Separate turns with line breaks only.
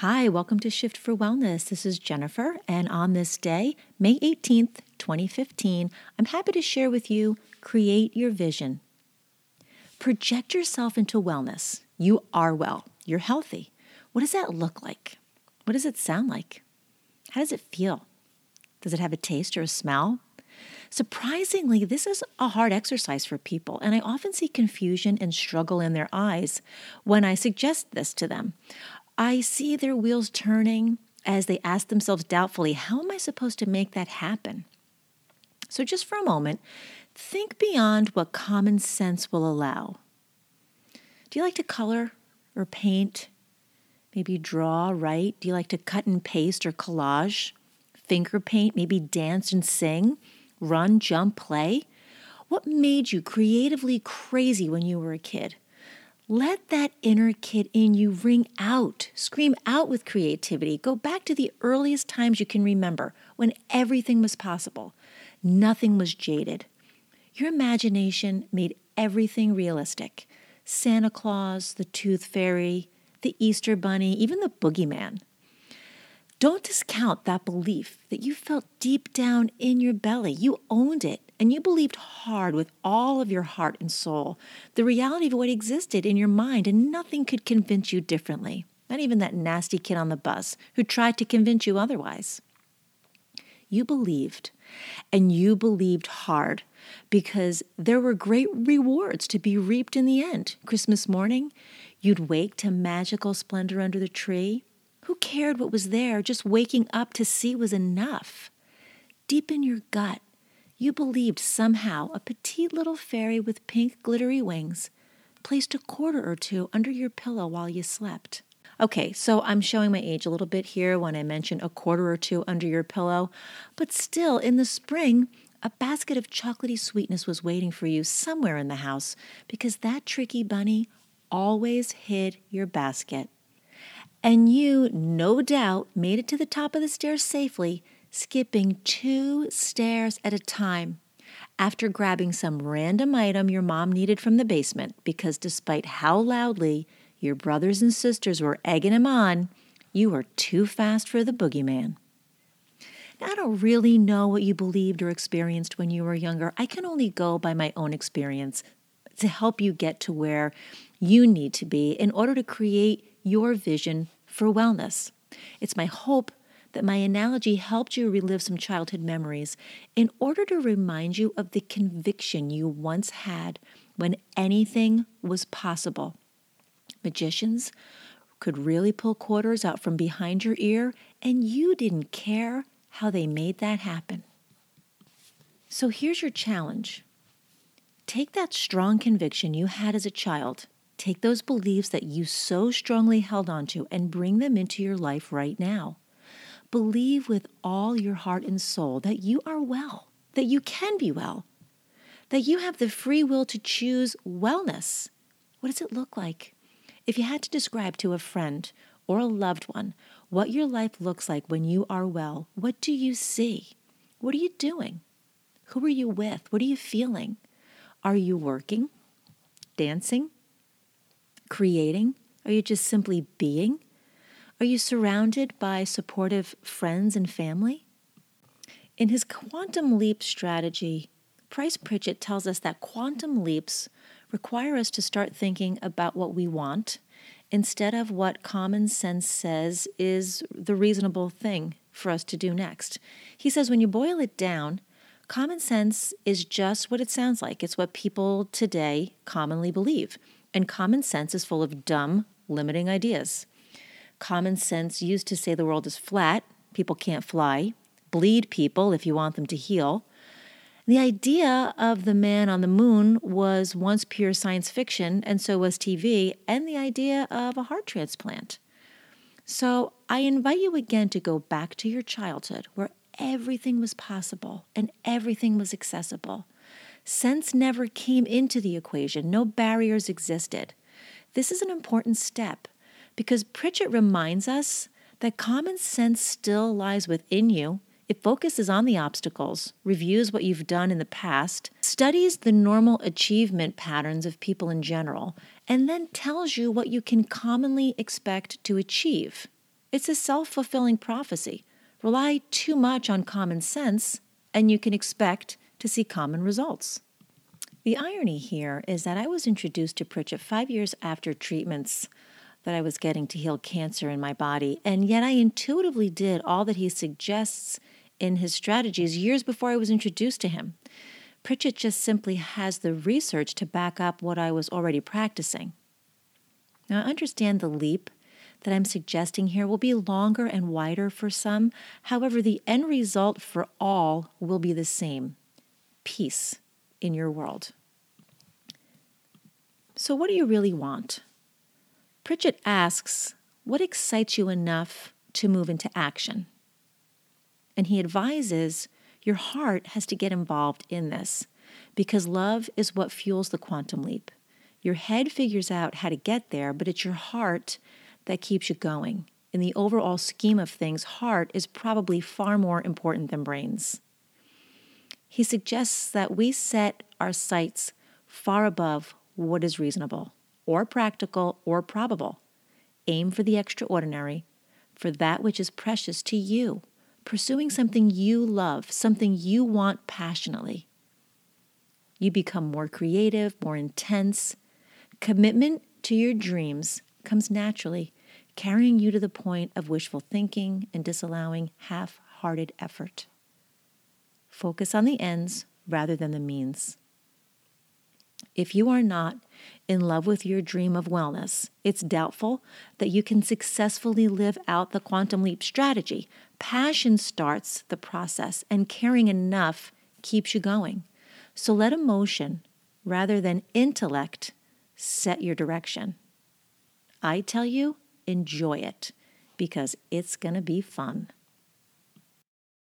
Hi, welcome to Shift for Wellness. This is Jennifer, and on this day, May 18th, 2015, I'm happy to share with you Create Your Vision. Project yourself into wellness. You are well, you're healthy. What does that look like? What does it sound like? How does it feel? Does it have a taste or a smell? Surprisingly, this is a hard exercise for people, and I often see confusion and struggle in their eyes when I suggest this to them. I see their wheels turning as they ask themselves doubtfully, How am I supposed to make that happen? So, just for a moment, think beyond what common sense will allow. Do you like to color or paint? Maybe draw, write? Do you like to cut and paste or collage? Finger paint, maybe dance and sing? Run, jump, play? What made you creatively crazy when you were a kid? Let that inner kid in you ring out, scream out with creativity. Go back to the earliest times you can remember when everything was possible. Nothing was jaded. Your imagination made everything realistic Santa Claus, the Tooth Fairy, the Easter Bunny, even the Boogeyman. Don't discount that belief that you felt deep down in your belly. You owned it and you believed hard with all of your heart and soul the reality of what existed in your mind, and nothing could convince you differently. Not even that nasty kid on the bus who tried to convince you otherwise. You believed, and you believed hard because there were great rewards to be reaped in the end. Christmas morning, you'd wake to magical splendor under the tree. Who cared what was there? Just waking up to see was enough. Deep in your gut, you believed somehow a petite little fairy with pink glittery wings placed a quarter or two under your pillow while you slept. Okay, so I'm showing my age a little bit here when I mention a quarter or two under your pillow, but still, in the spring, a basket of chocolaty sweetness was waiting for you somewhere in the house because that tricky bunny always hid your basket. And you, no doubt, made it to the top of the stairs safely skipping two stairs at a time after grabbing some random item your mom needed from the basement because despite how loudly your brothers and sisters were egging him on, you were too fast for the boogeyman. Now, I don't really know what you believed or experienced when you were younger. I can only go by my own experience to help you get to where you need to be in order to create your vision for wellness. It's my hope that my analogy helped you relive some childhood memories in order to remind you of the conviction you once had when anything was possible. Magicians could really pull quarters out from behind your ear, and you didn't care how they made that happen. So here's your challenge take that strong conviction you had as a child. Take those beliefs that you so strongly held onto and bring them into your life right now. Believe with all your heart and soul that you are well, that you can be well, that you have the free will to choose wellness. What does it look like? If you had to describe to a friend or a loved one what your life looks like when you are well, what do you see? What are you doing? Who are you with? What are you feeling? Are you working? Dancing? Creating? Are you just simply being? Are you surrounded by supportive friends and family? In his quantum leap strategy, Price Pritchett tells us that quantum leaps require us to start thinking about what we want instead of what common sense says is the reasonable thing for us to do next. He says when you boil it down, common sense is just what it sounds like. It's what people today commonly believe. And common sense is full of dumb, limiting ideas. Common sense used to say the world is flat, people can't fly, bleed people if you want them to heal. The idea of the man on the moon was once pure science fiction, and so was TV, and the idea of a heart transplant. So I invite you again to go back to your childhood where everything was possible and everything was accessible. Sense never came into the equation, no barriers existed. This is an important step because Pritchett reminds us that common sense still lies within you. It focuses on the obstacles, reviews what you've done in the past, studies the normal achievement patterns of people in general, and then tells you what you can commonly expect to achieve. It's a self fulfilling prophecy. Rely too much on common sense, and you can expect to see common results. The irony here is that I was introduced to Pritchett five years after treatments that I was getting to heal cancer in my body, and yet I intuitively did all that he suggests in his strategies years before I was introduced to him. Pritchett just simply has the research to back up what I was already practicing. Now, I understand the leap that I'm suggesting here will be longer and wider for some. However, the end result for all will be the same peace in your world. So, what do you really want? Pritchett asks, What excites you enough to move into action? And he advises, Your heart has to get involved in this because love is what fuels the quantum leap. Your head figures out how to get there, but it's your heart that keeps you going. In the overall scheme of things, heart is probably far more important than brains. He suggests that we set our sights far above what is reasonable or practical or probable. Aim for the extraordinary, for that which is precious to you, pursuing something you love, something you want passionately. You become more creative, more intense. Commitment to your dreams comes naturally, carrying you to the point of wishful thinking and disallowing half hearted effort. Focus on the ends rather than the means. If you are not in love with your dream of wellness, it's doubtful that you can successfully live out the quantum leap strategy. Passion starts the process, and caring enough keeps you going. So let emotion, rather than intellect, set your direction. I tell you, enjoy it because it's going to be fun.